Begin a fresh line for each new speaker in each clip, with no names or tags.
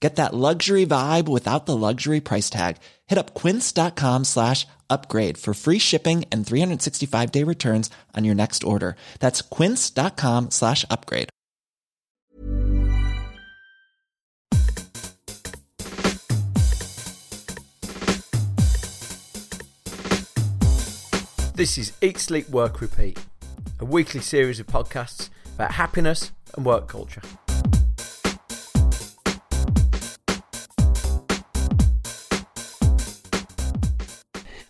Get that luxury vibe without the luxury price tag. Hit up quince.com slash upgrade for free shipping and 365 day returns on your next order. That's quince.com slash upgrade.
This is Eat, Sleep, Work, Repeat, a weekly series of podcasts about happiness and work culture.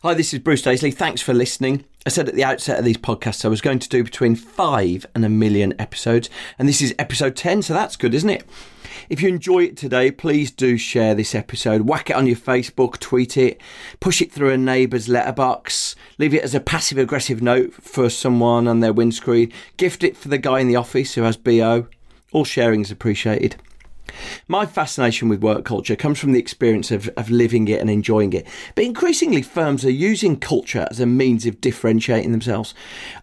Hi, this is Bruce Daisley. Thanks for listening. I said at the outset of these podcasts I was going to do between five and a million episodes, and this is episode 10, so that's good, isn't it? If you enjoy it today, please do share this episode. Whack it on your Facebook, tweet it, push it through a neighbour's letterbox, leave it as a passive aggressive note for someone on their windscreen, gift it for the guy in the office who has BO. All sharing is appreciated. My fascination with work culture comes from the experience of, of living it and enjoying it. But increasingly, firms are using culture as a means of differentiating themselves.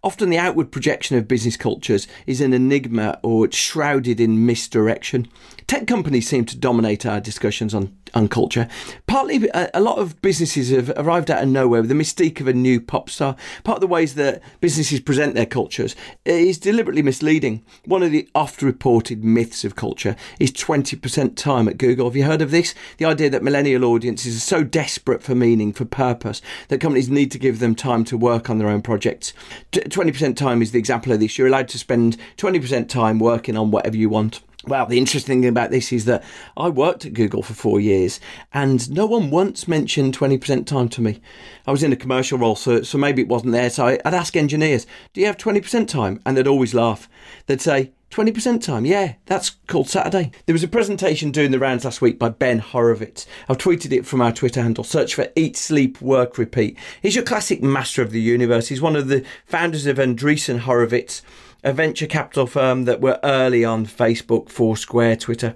Often, the outward projection of business cultures is an enigma or it's shrouded in misdirection. Tech companies seem to dominate our discussions on, on culture. Partly, a, a lot of businesses have arrived out of nowhere with the mystique of a new pop star. Part of the ways that businesses present their cultures is deliberately misleading. One of the oft reported myths of culture is 20% time at Google. Have you heard of this? The idea that millennial audiences are so desperate for meaning, for purpose, that companies need to give them time to work on their own projects. 20% time is the example of this. You're allowed to spend 20% time working on whatever you want. Well, the interesting thing about this is that I worked at Google for four years and no one once mentioned 20% time to me. I was in a commercial role, so, so maybe it wasn't there. So I'd ask engineers, Do you have 20% time? And they'd always laugh. They'd say, 20% time, yeah, that's called Saturday. There was a presentation doing the rounds last week by Ben Horowitz. I've tweeted it from our Twitter handle. Search for Eat, Sleep, Work, Repeat. He's your classic master of the universe. He's one of the founders of Andreessen Horowitz a venture capital firm that were early on Facebook, Foursquare, Twitter.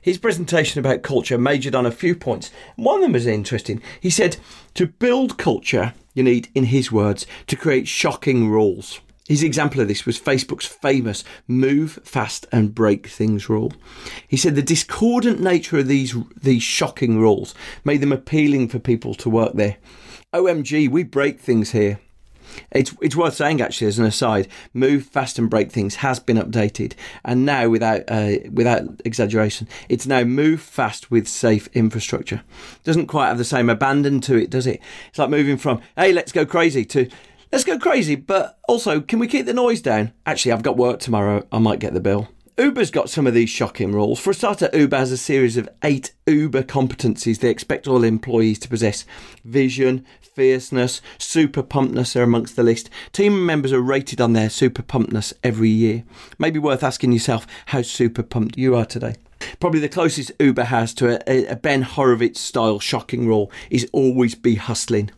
His presentation about culture majored on a few points. One of them was interesting. He said, To build culture, you need, in his words, to create shocking rules. His example of this was Facebook's famous move fast and break things rule. He said the discordant nature of these these shocking rules made them appealing for people to work there. OMG, we break things here. It's it's worth saying actually as an aside, move fast and break things has been updated, and now without uh, without exaggeration, it's now move fast with safe infrastructure. Doesn't quite have the same abandon to it, does it? It's like moving from hey let's go crazy to let's go crazy, but also can we keep the noise down? Actually, I've got work tomorrow. I might get the bill. Uber's got some of these shocking rules. For a starter, Uber has a series of eight Uber competencies they expect all employees to possess vision, fierceness, super pumpness are amongst the list. Team members are rated on their super pumpness every year. Maybe worth asking yourself how super pumped you are today. Probably the closest Uber has to a, a Ben Horowitz style shocking rule is always be hustling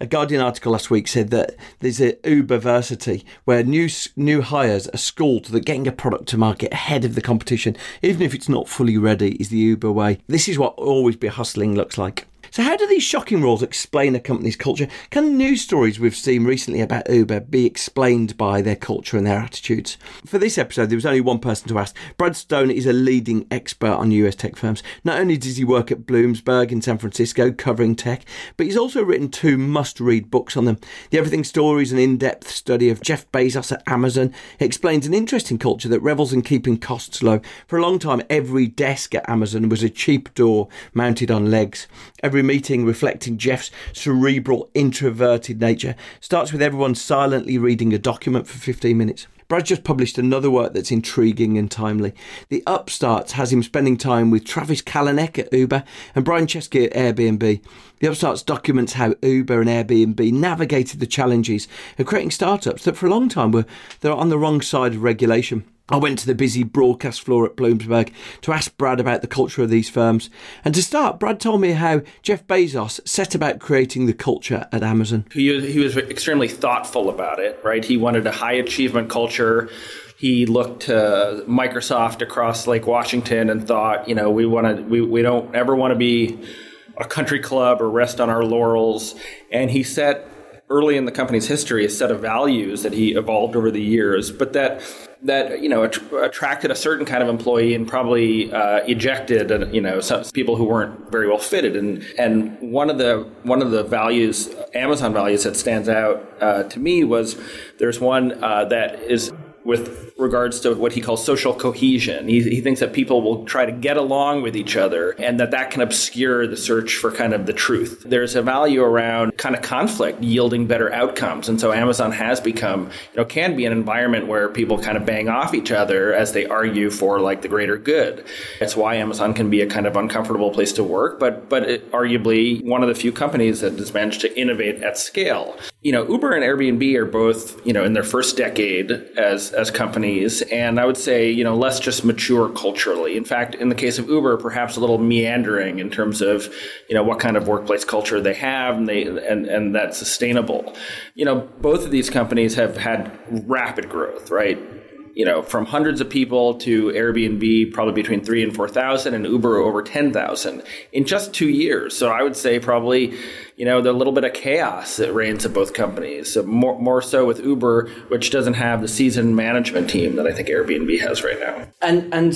a Guardian article last week said that there's a Uberversity where new new hires are schooled that getting a product to market ahead of the competition, even if it's not fully ready, is the Uber way. This is what always be hustling looks like. So, how do these shocking rules explain a company's culture? Can news stories we've seen recently about Uber be explained by their culture and their attitudes? For this episode, there was only one person to ask. Brad Stone is a leading expert on US tech firms. Not only does he work at Bloomberg in San Francisco covering tech, but he's also written two must read books on them. The Everything Store's, an in depth study of Jeff Bezos at Amazon, it explains an interesting culture that revels in keeping costs low. For a long time, every desk at Amazon was a cheap door mounted on legs. Every every meeting reflecting Jeff's cerebral, introverted nature starts with everyone silently reading a document for 15 minutes. Brad just published another work that's intriguing and timely. The Upstarts has him spending time with Travis Kalanick at Uber and Brian Chesky at Airbnb. The Upstarts documents how Uber and Airbnb navigated the challenges of creating startups that for a long time were they're on the wrong side of regulation. I went to the busy broadcast floor at Bloomberg to ask Brad about the culture of these firms. And to start, Brad told me how Jeff Bezos set about creating the culture at Amazon.
He was, he was extremely thoughtful about it, right? He wanted a high achievement culture. He looked to Microsoft across Lake Washington and thought, you know, we want to, we, we don't ever want to be a country club or rest on our laurels. And he set early in the company's history a set of values that he evolved over the years, but that that you know att- attracted a certain kind of employee and probably uh, ejected uh, you know some people who weren't very well fitted. And and one of the one of the values Amazon values that stands out uh, to me was there's one uh, that is with regards to what he calls social cohesion. He, he, thinks that people will try to get along with each other and that that can obscure the search for kind of the truth. There's a value around kind of conflict yielding better outcomes. And so Amazon has become, you know, can be an environment where people kind of bang off each other as they argue for like the greater good. That's why Amazon can be a kind of uncomfortable place to work, but, but it, arguably one of the few companies that has managed to innovate at scale. You know, Uber and Airbnb are both, you know, in their first decade as, as companies, and I would say, you know, less just mature culturally. In fact, in the case of Uber, perhaps a little meandering in terms of, you know, what kind of workplace culture they have and they and, and that's sustainable. You know, both of these companies have had rapid growth, right? you know, from hundreds of people to Airbnb, probably between three and 4,000, and Uber over 10,000 in just two years. So I would say probably, you know, the little bit of chaos that reigns at both companies. So more, more so with Uber, which doesn't have the seasoned management team that I think Airbnb has right now.
And and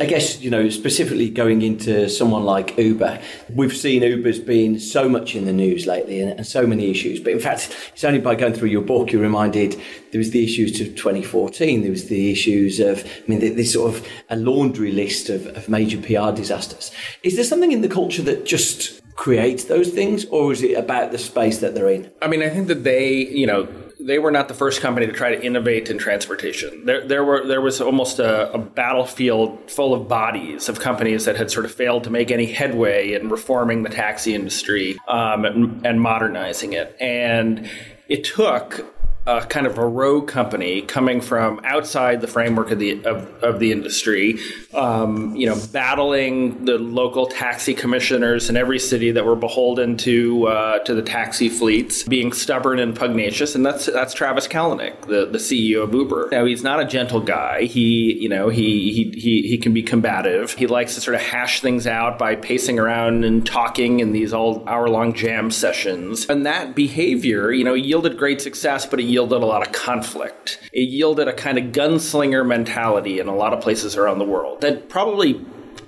I guess you know specifically going into someone like Uber, we've seen Uber's been so much in the news lately and, and so many issues. But in fact, it's only by going through your book you're reminded there was the issues of 2014. There was the issues of I mean this sort of a laundry list of, of major PR disasters. Is there something in the culture that just creates those things, or is it about the space that they're in?
I mean, I think that they, you know, they were not the first company to try to innovate in transportation. There, there were there was almost a, a, battlefield full of bodies of companies that had sort of failed to make any headway in reforming the taxi industry um, and, and modernizing it. And it took a kind of a rogue company coming from outside the framework of the of, of the industry, um, you know, battling the local taxi commissioners in every city that were beholden to uh, to the taxi fleets, being stubborn and pugnacious, and that's that's Travis Kalanick, the, the CEO of Uber. Now he's not a gentle guy. He you know he he he he can be combative. He likes to sort of hash things out by pacing around and talking in these all hour long jam sessions, and that behavior you know yielded great success, but it yielded a lot of conflict. It yielded a kind of gunslinger mentality in a lot of places around the world that probably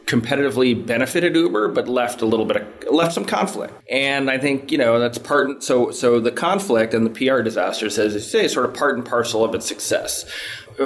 competitively benefited Uber, but left a little bit of left some conflict. And I think you know that's part. So so the conflict and the PR disasters, as you say, is sort of part and parcel of its success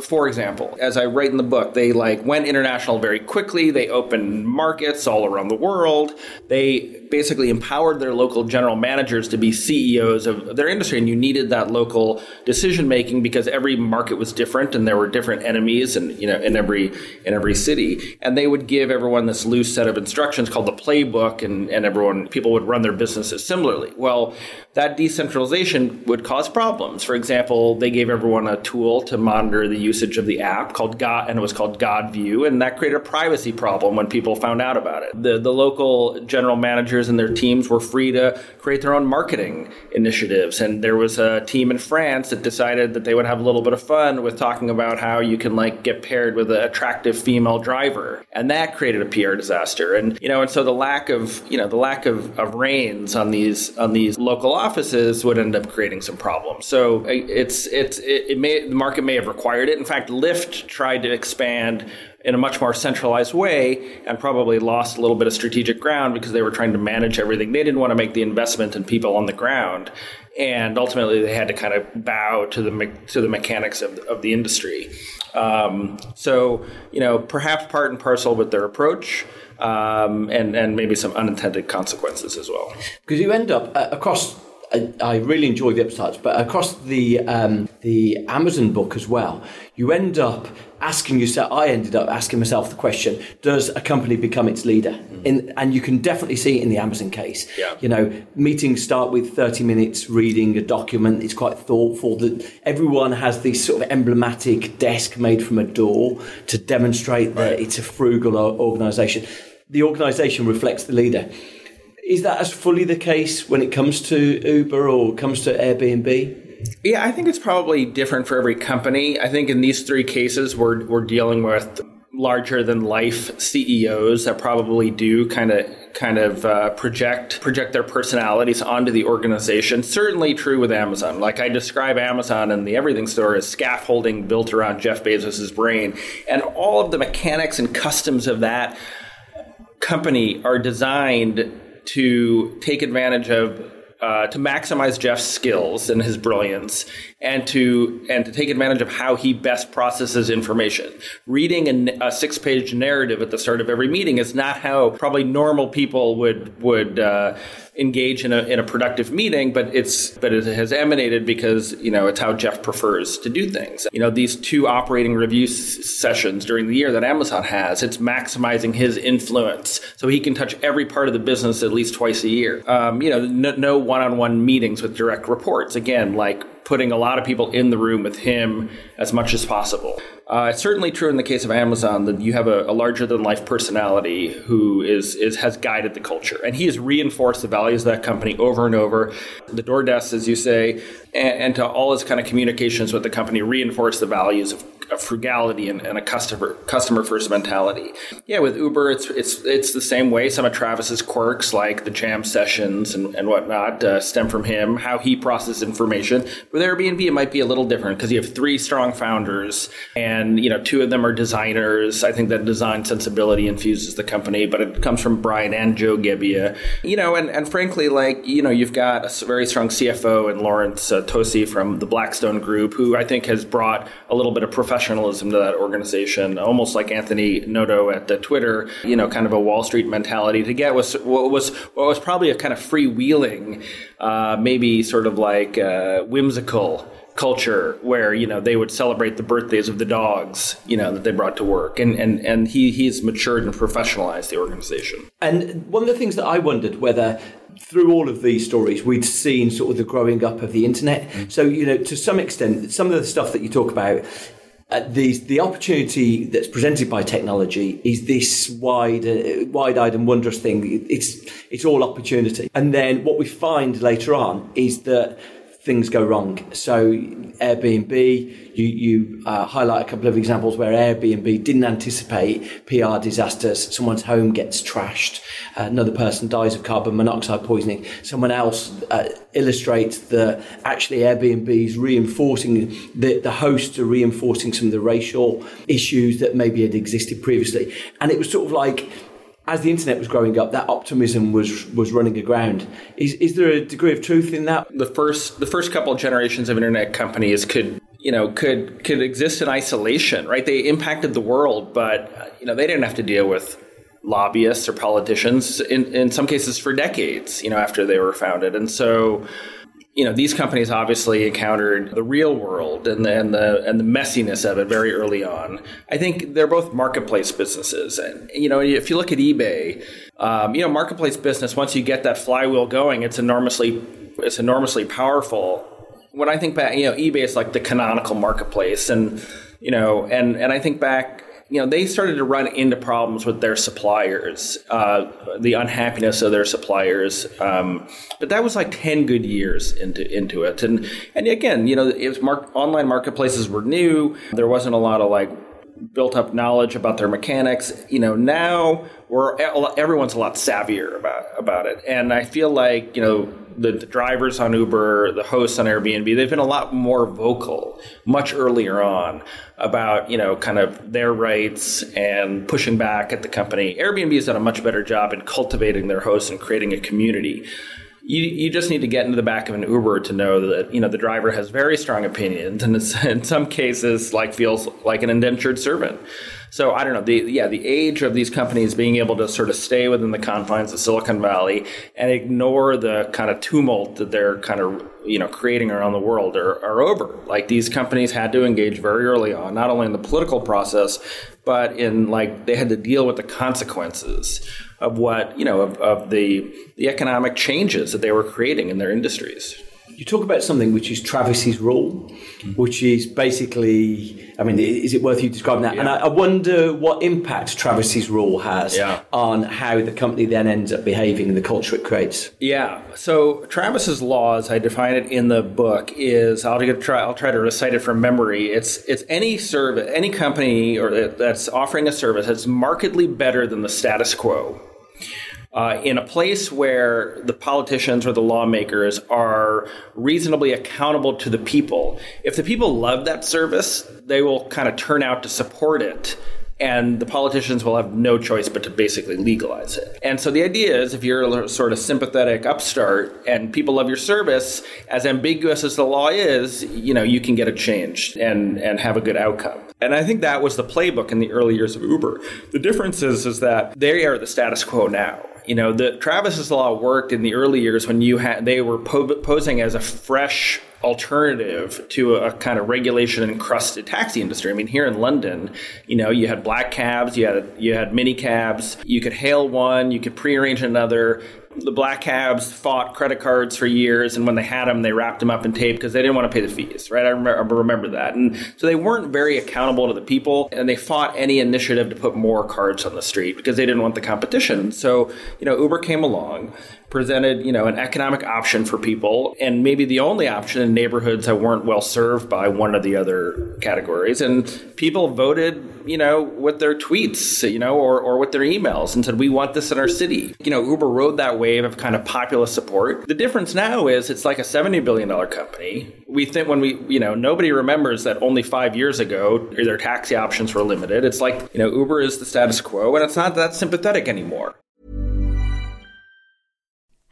for example, as I write in the book, they like went international very quickly. They opened markets all around the world. They basically empowered their local general managers to be CEOs of their industry, and you needed that local decision making because every market was different, and there were different enemies, and you know, in every in every city. And they would give everyone this loose set of instructions called the playbook, and and everyone people would run their businesses similarly. Well, that decentralization would cause problems. For example, they gave everyone a tool to monitor the usage of the app called God, and it was called God View, and that created a privacy problem when people found out about it. The the local general managers and their teams were free to create their own marketing initiatives, and there was a team in France that decided that they would have a little bit of fun with talking about how you can like get paired with an attractive female driver, and that created a PR disaster. And you know, and so the lack of you know the lack of, of reins on these on these local offices would end up creating some problems. So uh, it's it's it, it may the market may have required it. In fact, Lyft tried to expand in a much more centralized way and probably lost a little bit of strategic ground because they were trying to manage everything. They didn't want to make the investment in people on the ground and ultimately they had to kind of bow to the to the mechanics of, of the industry. Um, so you know, perhaps part and parcel with their approach. Um, and and maybe some unintended consequences as well.
Because you end up uh, across I, really enjoy the upstarts, but across the um, the Amazon book as well, you end up asking yourself. I ended up asking myself the question: Does a company become its leader? Mm. In, and you can definitely see it in the Amazon case.
Yeah.
You know, meetings start with thirty minutes reading a document. It's quite thoughtful. That everyone has this sort of emblematic desk made from a door to demonstrate that it's a frugal organisation. The organisation reflects the leader is that as fully the case when it comes to Uber or comes to Airbnb?
Yeah, I think it's probably different for every company. I think in these three cases, we're, we're dealing with larger than life CEOs that probably do kind of kind of uh, project project their personalities onto the organization. Certainly true with Amazon. Like I describe Amazon and the Everything Store as scaffolding built around Jeff Bezos's brain, and all of the mechanics and customs of that company are designed to take advantage of uh, to maximize Jeff's skills and his brilliance, and to and to take advantage of how he best processes information. Reading a, a six-page narrative at the start of every meeting is not how probably normal people would would uh, engage in a, in a productive meeting, but it's but it has emanated because you know it's how Jeff prefers to do things. You know these two operating review s- sessions during the year that Amazon has, it's maximizing his influence so he can touch every part of the business at least twice a year. Um, you know, no, no one-on-one meetings with direct reports. Again, like putting a lot of people in the room with him as much as possible. Uh, it's certainly true in the case of Amazon that you have a, a larger than life personality who is, is has guided the culture, and he has reinforced the values of that company over and over. The DoorDesk, as you say, and, and to all his kind of communications with the company, reinforce the values of a frugality and, and, a customer customer first mentality. Yeah, with Uber, it's it's it's the same way. Some of Travis's quirks, like the jam sessions and, and whatnot, uh, stem from him. How he processes information. With Airbnb, it might be a little different because you have three strong founders, and you know two of them are designers. I think that design sensibility infuses the company, but it comes from Brian and Joe Gebbia. You know, and and frankly, like you know, you've got a very strong CFO and Laurence uh, Tosi from the Blackstone Group, who I think has brought a little bit of professional professionalism to that organization, almost like Anthony Noto at the Twitter, you know, kind of a Wall Street mentality to get was what was what was probably a kind of freewheeling, uh, maybe sort of like uh, whimsical culture where you know they would celebrate the birthdays of the dogs you know that they brought to work. And and and he he's matured and professionalized the organization.
And one of the things that i wondered whether through all of these stories we'd seen sort of the growing up of the internet. Mm. so you know to some extent some of the stuff that you talk about uh, the the opportunity that's presented by technology is this wide uh, wide-eyed and wondrous thing. It's it's all opportunity. And then what we find later on is that things go wrong. So Airbnb, you, you uh, highlight a couple of examples where Airbnb didn't anticipate PR disasters. Someone's home gets trashed. Another person dies of carbon monoxide poisoning. Someone else uh, illustrates that actually Airbnb is reinforcing, the, the hosts are reinforcing some of the racial issues that maybe had existed previously. And it was sort of like, as the internet was growing up, that optimism was was running aground. Is is there a degree of truth in that?
The first the first couple of generations of internet companies could you know could could exist in isolation, right? They impacted the world, but uh, you know they didn't have to deal with lobbyists or politicians in in some cases for decades. You know after they were founded, and so you know these companies obviously encountered the real world and the, and the and the messiness of it very early on. I think they're both marketplace businesses, and you know if you look at eBay, um, you know marketplace business once you get that flywheel going, it's enormously it's enormously powerful. When I think back, you know eBay is like the canonical marketplace, and you know and and I think back you know, they started to run into problems with their suppliers, uh, the unhappiness of their suppliers. Um, but that was like ten good years into into it, and and again, you know, it was mark, online marketplaces were new. There wasn't a lot of like built up knowledge about their mechanics. You know, now we're everyone's a lot savvier about about it, and I feel like you know the, the, drivers on Uber, the hosts on Airbnb, they've been a lot more vocal much earlier on about, you know, kind of their rights and pushing back at the company. Airbnb has done a much better job in cultivating their hosts and creating a community. you, you just need to get into the back of an Uber to know that you know the driver has very strong opinions and in some cases like feels like an indentured servant. So I don't know the yeah the age of these companies being able to sort of stay within the confines of Silicon Valley and ignore the kind of tumult that they're kind of you know creating around the world are, are over. Like these companies had to engage very early on, not only in the political process, but in like they had to deal with the consequences of what you know of, of the the economic changes that they were creating in their industries.
You talk about something which is Travis's rule, mm-hmm. which is basically, I mean, is it worth you describing that? Yeah. And I, I, wonder what impact Travis's rule has yeah. on how the company then ends up behaving and the culture it creates.
Yeah. So Travis's law, as I define it in the book, is I'll try I'll try to recite it from memory. It's it's any service, any company or that's offering a service that's markedly better than the status quo uh, in a place where the politicians or the lawmakers are reasonably accountable to the people. If the people love that service, they will kind of turn out to support it. And the politicians will have no choice but to basically legalize it. And so the idea is if you're a sort of sympathetic upstart and people love your service, as ambiguous as the law is, you know, you can get it changed and, and have a good outcome. And I think that was the playbook in the early years of Uber. The difference is, is that they are the status quo now you know, the Travis's law worked in the early years when you had they were po- posing as a fresh alternative to a, kind of regulation encrusted taxi industry. I mean, here in London, you know, you had black cabs, you had you had mini cabs, you could hail one, you could prearrange another the black cabs fought credit cards for years, and when they had them, they wrapped them up in tape because they didn't want to pay the fees, right? I remember, remember, that. And so they weren't very accountable to the people, and they fought any initiative to put more cards on the street because they didn't want the competition. So, you know, Uber came along, presented, you know, an economic option for people and maybe the only option in neighborhoods that weren't well served by one of the other categories. And people voted, you know, with their tweets, you know, or, or with their emails and said, we want this in our city. You know, Uber rode that wave of kind of populist support. The difference now is it's like a $70 billion company. We think when we, you know, nobody remembers that only five years ago their taxi options were limited. It's like, you know, Uber is the status quo and it's not that sympathetic anymore.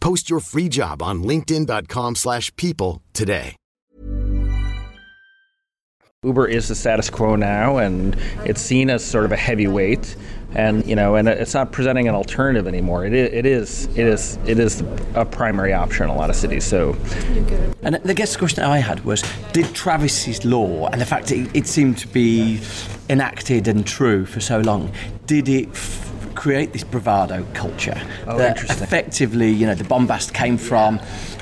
Post your free job on linkedin.com slash people today.
Uber is the status quo now, and it's seen as sort of a heavyweight, and you know, and it's not presenting an alternative anymore. It is, it is, it is, it is a primary option in a lot of cities. So,
and the guest question I had was: Did Travis's law and the fact that it, it seemed to be enacted and true for so long, did it? F- create this bravado culture
Oh,
that
interesting.
effectively, you know, the bombast came from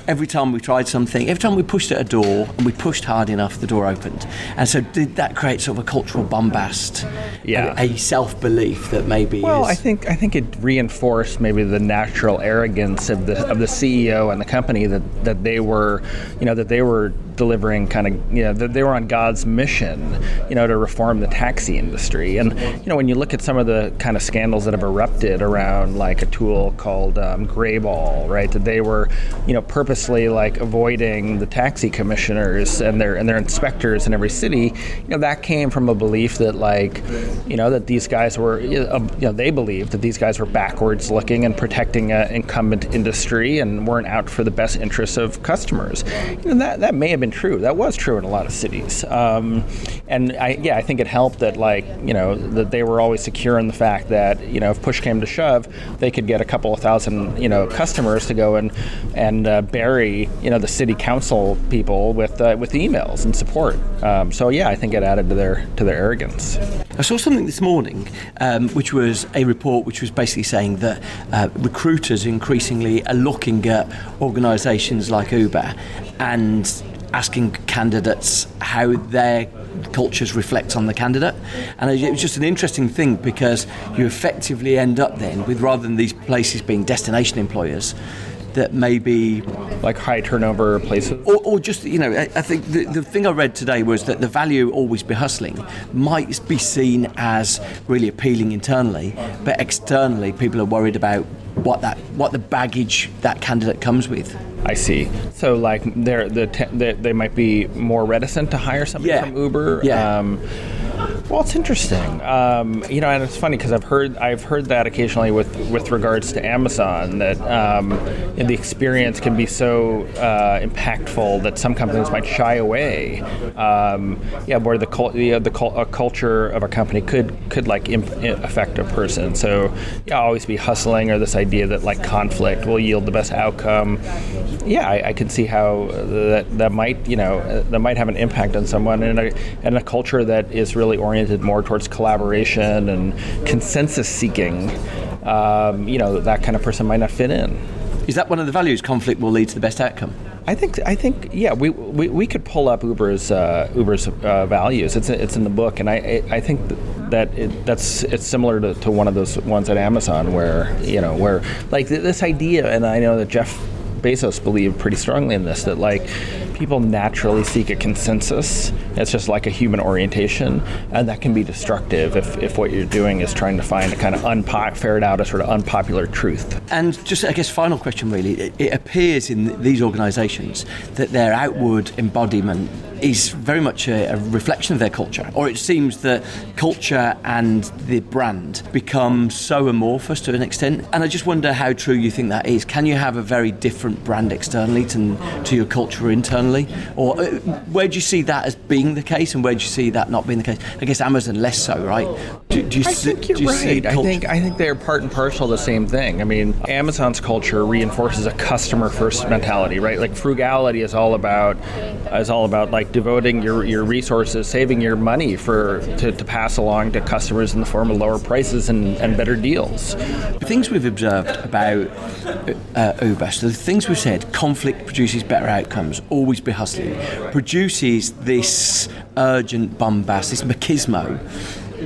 every time we tried something, every time we pushed at a door and we pushed hard enough, the door opened. And so, did that create sort of a cultural bombast?
Yeah.
a, a self belief that maybe
Well,
is.
I think I think it reinforced maybe the natural arrogance of the of the CEO and the company that, that they were, you know, that they were delivering kind of, you know, that they were on God's mission, you know, to reform the taxi industry. And you know, when you look at some of the kind of scandals that have erupted around like a tool called um, Greyball, right? That they were, you know, purposely like avoiding the taxi commissioners and their and their inspectors in every city. You know, that came from a belief that like, you know, that these guys were, you know, they believed that these guys were backwards looking and protecting an incumbent industry and weren't out for the best interests of customers. You know, that that may have been true. That was true in a lot of cities. Um, and I, yeah, I think it helped that like, you know, that they were always secure in the fact that you know if push came to shove, they could get a couple of thousand you know customers to go and and uh, bury you know the city council people with uh, with emails and support. Um, so yeah, I think it added to their to their arrogance.
I saw something this morning, um, which was a report which was basically saying that uh, recruiters increasingly are looking at organisations like Uber and asking candidates how their cultures reflect on the candidate. And it was just an interesting thing because you effectively end up then with rather than these places being destination employers, that maybe
Like high turnover places.
or, or just you know, I, I think the, the thing I read today was that the value always be hustling might be seen as really appealing internally, but externally people are worried about what that what the baggage that candidate comes with.
I see. So like they're the te- they, they might be more reticent to hire somebody
Yeah.
from Uber.
Yeah.
Um, well, it's interesting. Um, you know, and it's funny because I've heard I've heard that occasionally with with regards to Amazon that um, the experience can be so uh, impactful that some companies might shy away. Um, yeah, where the cul- the, the cul- a culture of a company could could like imp- affect a person. So yeah, always be hustling or this idea that like conflict will yield the best outcome. Yeah, I, I can see how that that might you know uh, that might have an impact on someone in a in a culture that is really oriented more towards collaboration and consensus seeking. Um, you know, that kind of person might not fit in.
Is that one of the values? Conflict will lead to the best outcome.
I think I think yeah we, we, we could pull up Uber's uh, Uber's uh, values. It's it's in the book, and I I think that it, that's it's similar to, to one of those ones at Amazon where you know where like this idea, and I know that Jeff Bezos believed pretty strongly in this that like people naturally seek a consensus. It's just like a human orientation, and that can be destructive if, if what you're doing is trying to find a kind of unpo- ferret out a sort of unpopular truth.
And just, I guess, final question really. It, it appears in these organisations that their outward embodiment is very much a, a reflection of their culture, or it seems that culture and the brand become so amorphous to an extent. And I just wonder how true you think that is. Can you have a very different brand externally to, to your culture internally, or uh, where do you see that as being the case, and where do you see that not being the case? I guess Amazon less so, right? Do, do you
I
see-
think you're
do you see
right. I think I think they're part and parcel of the same thing. I mean, Amazon's culture reinforces a customer first mentality, right? Like frugality is all about is all about like devoting your, your resources, saving your money for to, to pass along to customers in the form of lower prices and, and better deals.
The things we've observed about uh, Uber, so the things we've said, conflict produces better outcomes, always be hustling, produces this urgent bombast, this machismo,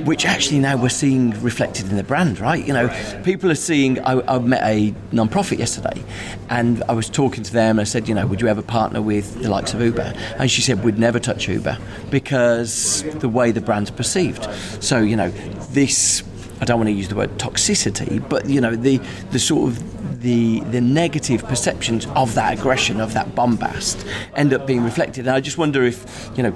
which actually now we're seeing reflected in the brand, right? You know, people are seeing. I, I met a non-profit yesterday, and I was talking to them. and I said, you know, would you ever partner with the likes of Uber? And she said, we'd never touch Uber because the way the brand's perceived. So, you know, this. I don't want to use the word toxicity, but you know the the sort of the the negative perceptions of that aggression, of that bombast, end up being reflected. And I just wonder if you know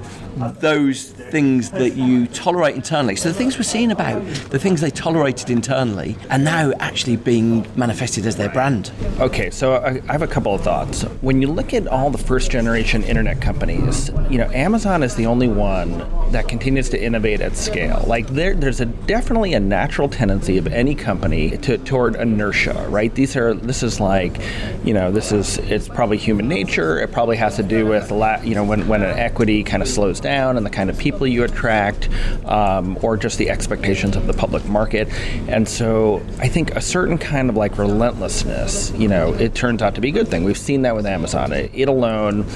those things that you tolerate internally. So the things we're seeing about the things they tolerated internally are now actually being manifested as their brand.
Okay, so I, have a couple of thoughts. When you look at all the first generation internet companies, you know, Amazon is the only one that continues to innovate at scale. Like there, there's a definitely a natural tendency of any company to, toward inertia, right? These are this is like, you know, this is it's probably human nature. It probably has to do with la- you know when when an equity kind of slows down and the kind of people you attract, um, or just the expectations of the public market. And so I think a certain kind of like relentlessness, you know, it turns out to be a good thing. We've seen that with Amazon. It, it alone,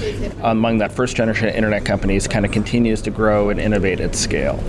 among that first generation internet companies, kind of continues to grow and innovate at scale.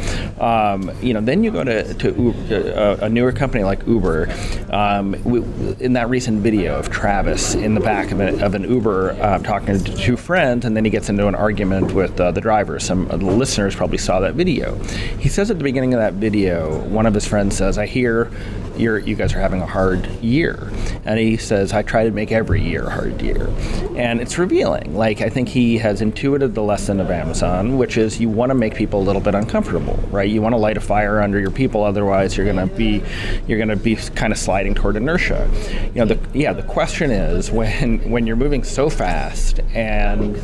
Um, you know, then you go to, to uh, a newer company like Uber. Um, we, in that recent video of Travis in the back of, a, of an Uber uh, talking to two friends, and then he gets into an argument with uh, the driver. Some of the listeners probably saw that video. He says at the beginning of that video, one of his friends says, "I hear you're, you guys are having a hard year," and he says, "I try to make every year a hard year," and it's revealing. Like I think he has intuited the lesson of Amazon, which is you want to make people a little bit uncomfortable, right? You want to light a fire under your people, otherwise you're going to be you're going to be kind of sliding toward inertia. You know, the, yeah. The question is when when you're moving so fast and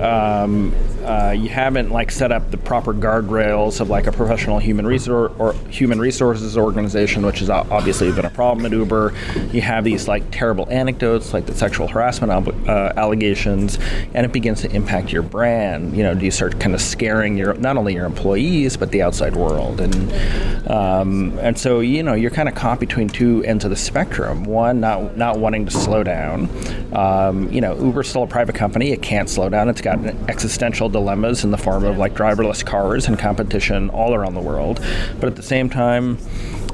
um, uh, you haven't like set up the proper guardrails of like a professional human resource or human resources organization, which has obviously been a problem at Uber. You have these like terrible anecdotes, like the sexual harassment ob- uh, allegations, and it begins to impact your brand. You know, do you start kind of scaring your not only your employees but the outside world, and um, and so you know you're kind of caught between two ends of the spectrum. One, not not wanting to slow down. Um, you know, Uber's still a private company; it can't slow down. It's got existential dilemmas in the form of like driverless cars and competition all around the world. But at the same time,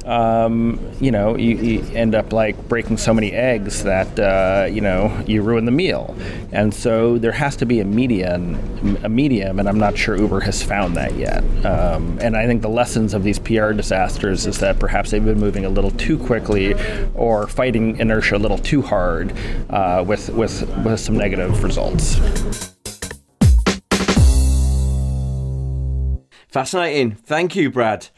um, you know, you, you, end up like breaking so many eggs that uh, you know you ruin the meal, and so there has to be a medium, a medium, and I'm not sure Uber has found that yet. Um, and I think the lessons of these PR disasters is that perhaps they've been moving a little too quickly, or fighting inertia a little too hard, uh, with with with some negative results.
Fascinating. Thank you, Brad.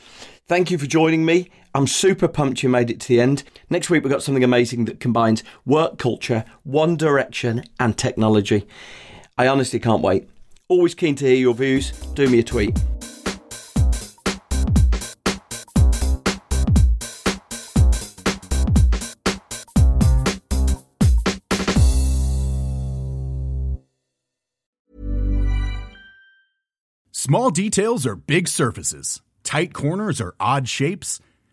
Thank you for joining me. I'm super pumped you made it to the end. Next week, we've got something amazing that combines work culture, one direction, and technology. I honestly can't wait. Always keen to hear your views. Do me a tweet.
Small details are big surfaces, tight corners are odd shapes,